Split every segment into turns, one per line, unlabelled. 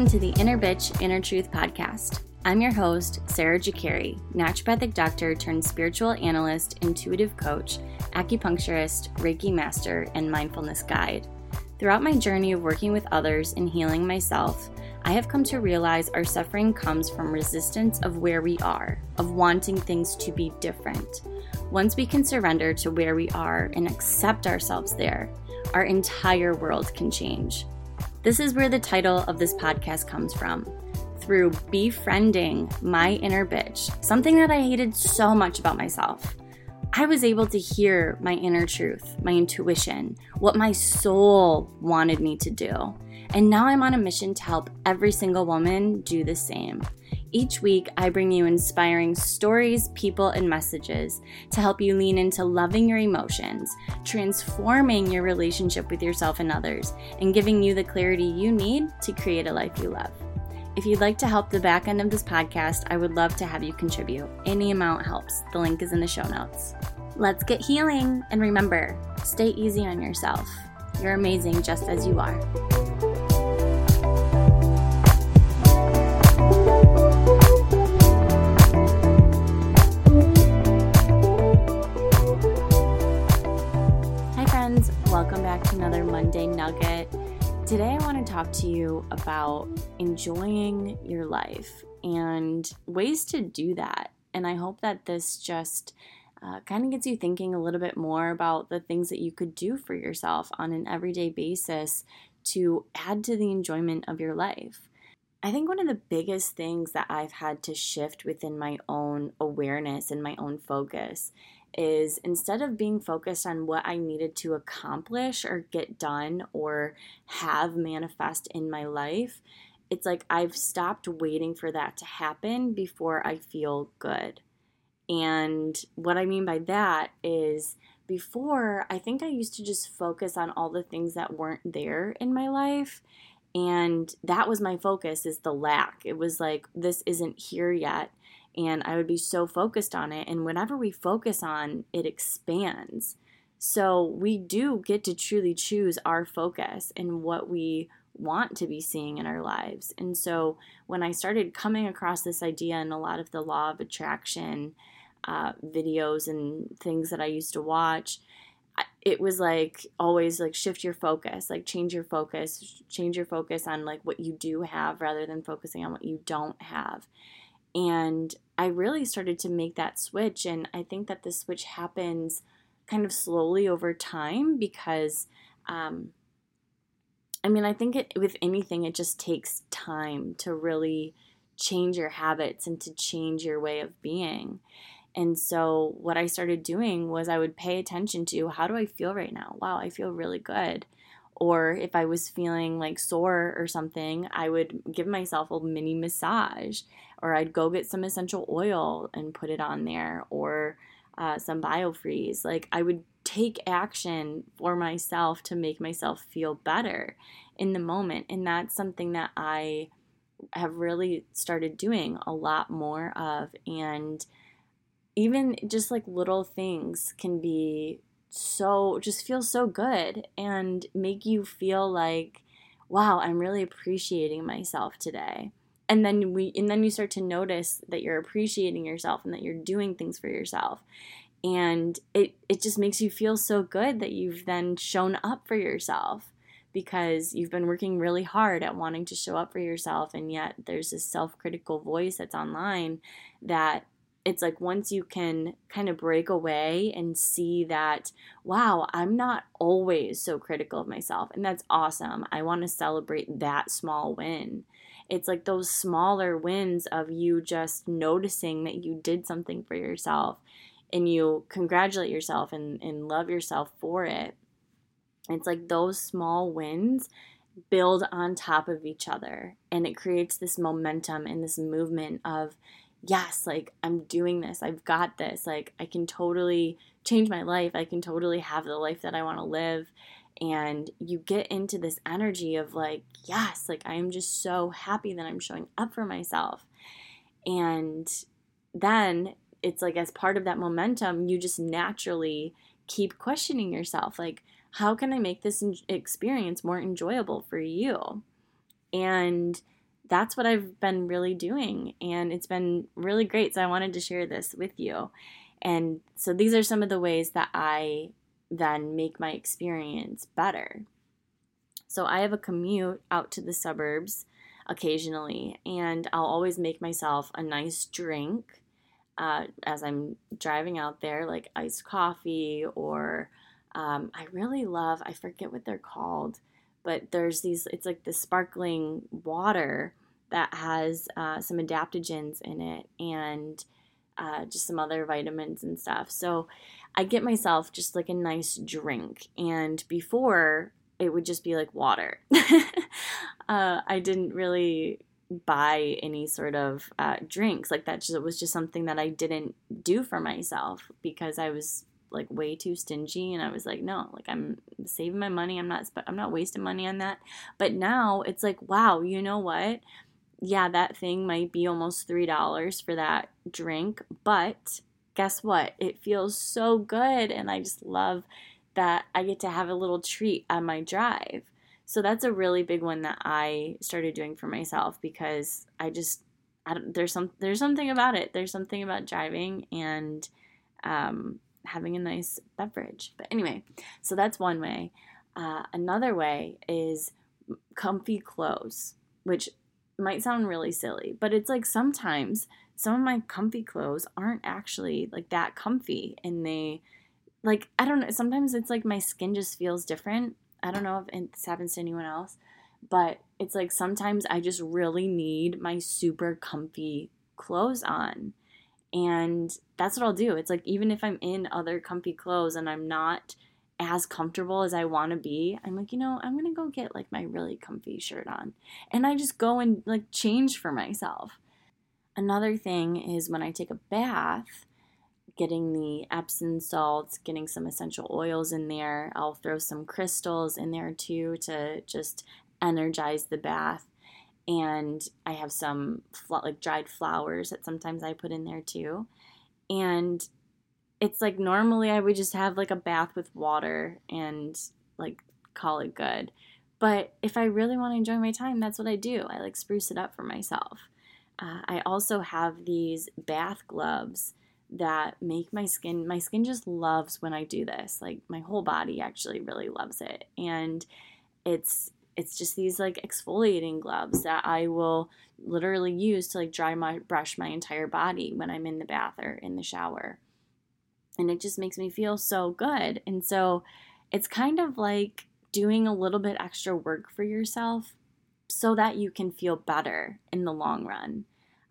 Welcome to the Inner Bitch, Inner Truth podcast. I'm your host, Sarah Jakari, naturopathic doctor turned spiritual analyst, intuitive coach, acupuncturist, Reiki master, and mindfulness guide. Throughout my journey of working with others and healing myself, I have come to realize our suffering comes from resistance of where we are, of wanting things to be different. Once we can surrender to where we are and accept ourselves there, our entire world can change. This is where the title of this podcast comes from through befriending my inner bitch, something that I hated so much about myself. I was able to hear my inner truth, my intuition, what my soul wanted me to do. And now I'm on a mission to help every single woman do the same. Each week, I bring you inspiring stories, people, and messages to help you lean into loving your emotions, transforming your relationship with yourself and others, and giving you the clarity you need to create a life you love. If you'd like to help the back end of this podcast, I would love to have you contribute. Any amount helps. The link is in the show notes. Let's get healing. And remember, stay easy on yourself. You're amazing just as you are. Welcome back to another Monday Nugget. Today, I want to talk to you about enjoying your life and ways to do that. And I hope that this just uh, kind of gets you thinking a little bit more about the things that you could do for yourself on an everyday basis to add to the enjoyment of your life. I think one of the biggest things that I've had to shift within my own awareness and my own focus is instead of being focused on what I needed to accomplish or get done or have manifest in my life, it's like I've stopped waiting for that to happen before I feel good. And what I mean by that is before, I think I used to just focus on all the things that weren't there in my life. And that was my focus is the lack. It was like, this isn't here yet and I would be so focused on it. And whatever we focus on, it expands. So we do get to truly choose our focus and what we want to be seeing in our lives. And so when I started coming across this idea in a lot of the law of attraction uh, videos and things that I used to watch, it was like always like shift your focus like change your focus change your focus on like what you do have rather than focusing on what you don't have and I really started to make that switch. And I think that the switch happens kind of slowly over time because, um, I mean, I think it, with anything, it just takes time to really change your habits and to change your way of being. And so, what I started doing was I would pay attention to how do I feel right now? Wow, I feel really good. Or if I was feeling like sore or something, I would give myself a mini massage, or I'd go get some essential oil and put it on there, or uh, some biofreeze. Like I would take action for myself to make myself feel better in the moment. And that's something that I have really started doing a lot more of. And even just like little things can be so just feel so good and make you feel like wow i'm really appreciating myself today and then we and then you start to notice that you're appreciating yourself and that you're doing things for yourself and it it just makes you feel so good that you've then shown up for yourself because you've been working really hard at wanting to show up for yourself and yet there's this self-critical voice that's online that it's like once you can kind of break away and see that, wow, I'm not always so critical of myself. And that's awesome. I want to celebrate that small win. It's like those smaller wins of you just noticing that you did something for yourself and you congratulate yourself and, and love yourself for it. It's like those small wins build on top of each other and it creates this momentum and this movement of yes, like I'm doing this. I've got this. Like I can totally change my life. I can totally have the life that I want to live. And you get into this energy of like, yes, like I am just so happy that I'm showing up for myself. And then it's like, as part of that momentum, you just naturally keep questioning yourself like, how can I make this experience more enjoyable for you? And that's what I've been really doing. And it's been really great. So I wanted to share this with you. And so these are some of the ways that I then make my experience better. So I have a commute out to the suburbs occasionally, and I'll always make myself a nice drink uh, as I'm driving out there, like iced coffee, or um, I really love, I forget what they're called, but there's these, it's like the sparkling water that has uh, some adaptogens in it and uh, just some other vitamins and stuff. So I get myself just like a nice drink. And before, it would just be like water. uh, I didn't really buy any sort of uh, drinks like that. Just, was just something that I didn't do for myself because I was like way too stingy and I was like no like I'm saving my money I'm not I'm not wasting money on that but now it's like wow you know what yeah that thing might be almost $3 for that drink but guess what it feels so good and I just love that I get to have a little treat on my drive. So that's a really big one that I started doing for myself because I just I don't, there's some there's something about it. There's something about driving and um, having a nice beverage. But anyway, so that's one way. Uh, another way is comfy clothes, which might sound really silly, but it's like sometimes some of my comfy clothes aren't actually like that comfy and they like I don't know. Sometimes it's like my skin just feels different. I don't know if this happens to anyone else, but it's like sometimes I just really need my super comfy clothes on. And that's what I'll do. It's like even if I'm in other comfy clothes and I'm not as comfortable as I want to be, I'm like, you know, I'm going to go get like my really comfy shirt on. And I just go and like change for myself. Another thing is when I take a bath, getting the Epsom salts, getting some essential oils in there. I'll throw some crystals in there too to just energize the bath. And I have some like dried flowers that sometimes I put in there too. And it's like normally I would just have like a bath with water and like call it good. But if I really want to enjoy my time, that's what I do. I like spruce it up for myself. Uh, I also have these bath gloves that make my skin my skin just loves when I do this. Like my whole body actually really loves it. And it's it's just these like exfoliating gloves that I will literally use to like dry my brush my entire body when I'm in the bath or in the shower. And it just makes me feel so good. And so it's kind of like doing a little bit extra work for yourself so that you can feel better in the long run.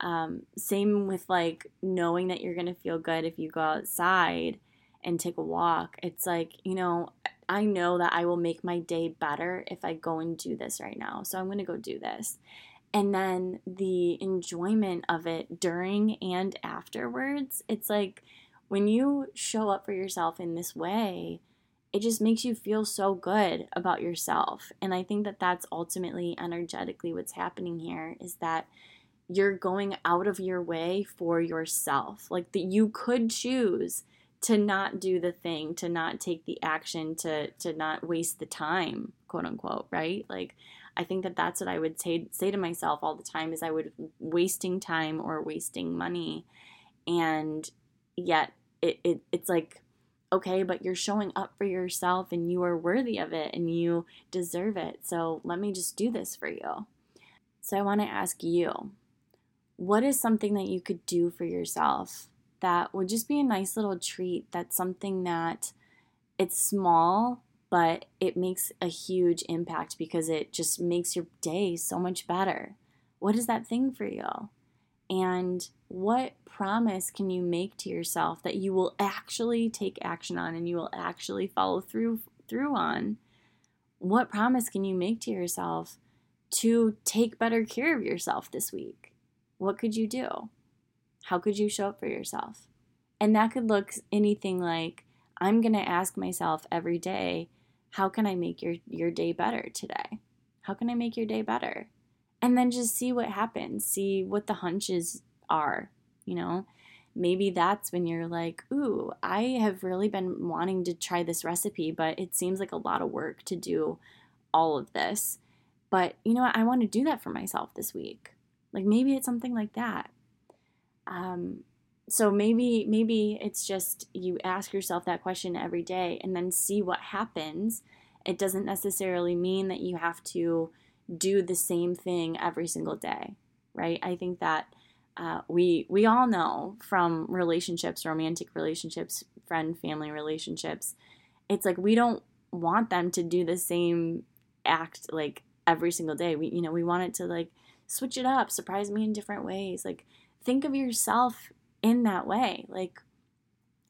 Um, same with like knowing that you're going to feel good if you go outside and take a walk. It's like, you know, I know that I will make my day better if I go and do this right now. So I'm going to go do this. And then the enjoyment of it during and afterwards, it's like when you show up for yourself in this way, it just makes you feel so good about yourself. And I think that that's ultimately energetically what's happening here is that you're going out of your way for yourself. Like that you could choose to not do the thing, to not take the action, to to not waste the time, quote unquote, right? Like I think that that's what I would say say to myself all the time is I would wasting time or wasting money. And yet it, it it's like okay, but you're showing up for yourself and you are worthy of it and you deserve it. So let me just do this for you. So I want to ask you, what is something that you could do for yourself that would just be a nice little treat? That's something that it's small, but it makes a huge impact because it just makes your day so much better. What is that thing for you? And what promise can you make to yourself that you will actually take action on and you will actually follow through through on? What promise can you make to yourself to take better care of yourself this week? what could you do? How could you show up for yourself? And that could look anything like I'm going to ask myself every day, how can I make your, your day better today? How can I make your day better? And then just see what happens, see what the hunches are, you know? Maybe that's when you're like, ooh, I have really been wanting to try this recipe, but it seems like a lot of work to do all of this But you know what? I want to do that for myself this week. Like maybe it's something like that. Um, so maybe maybe it's just you ask yourself that question every day and then see what happens. It doesn't necessarily mean that you have to do the same thing every single day, right? I think that uh, we we all know from relationships, romantic relationships, friend family relationships, it's like we don't want them to do the same act like every single day. We you know we want it to like switch it up, surprise me in different ways. Like think of yourself in that way. Like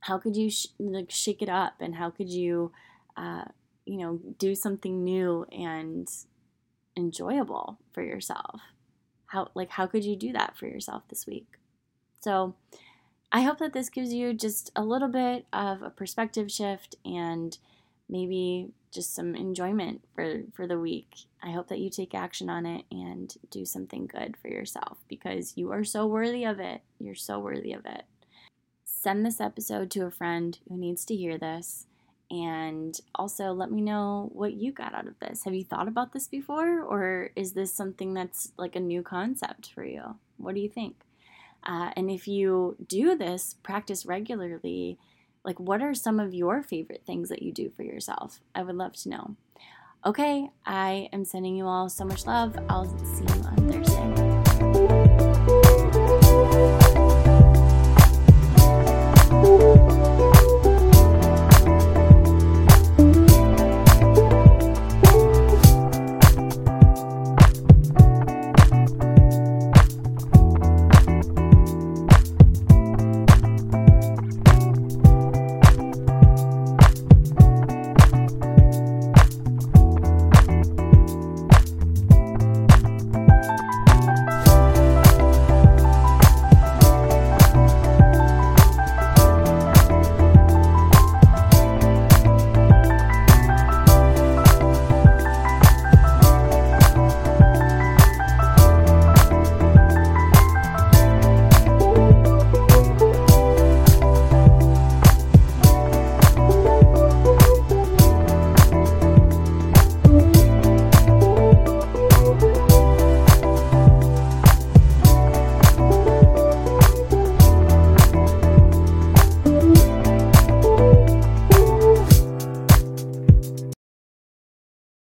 how could you sh- like shake it up, and how could you, uh, you know, do something new and enjoyable for yourself? How like how could you do that for yourself this week? So I hope that this gives you just a little bit of a perspective shift and maybe just some enjoyment for, for the week. I hope that you take action on it and do something good for yourself because you are so worthy of it. You're so worthy of it. Send this episode to a friend who needs to hear this. And also let me know what you got out of this. Have you thought about this before? Or is this something that's like a new concept for you? What do you think? Uh, and if you do this, practice regularly, like what are some of your favorite things that you do for yourself? I would love to know. Okay, I am sending you all so much love. I'll see you on Thursday.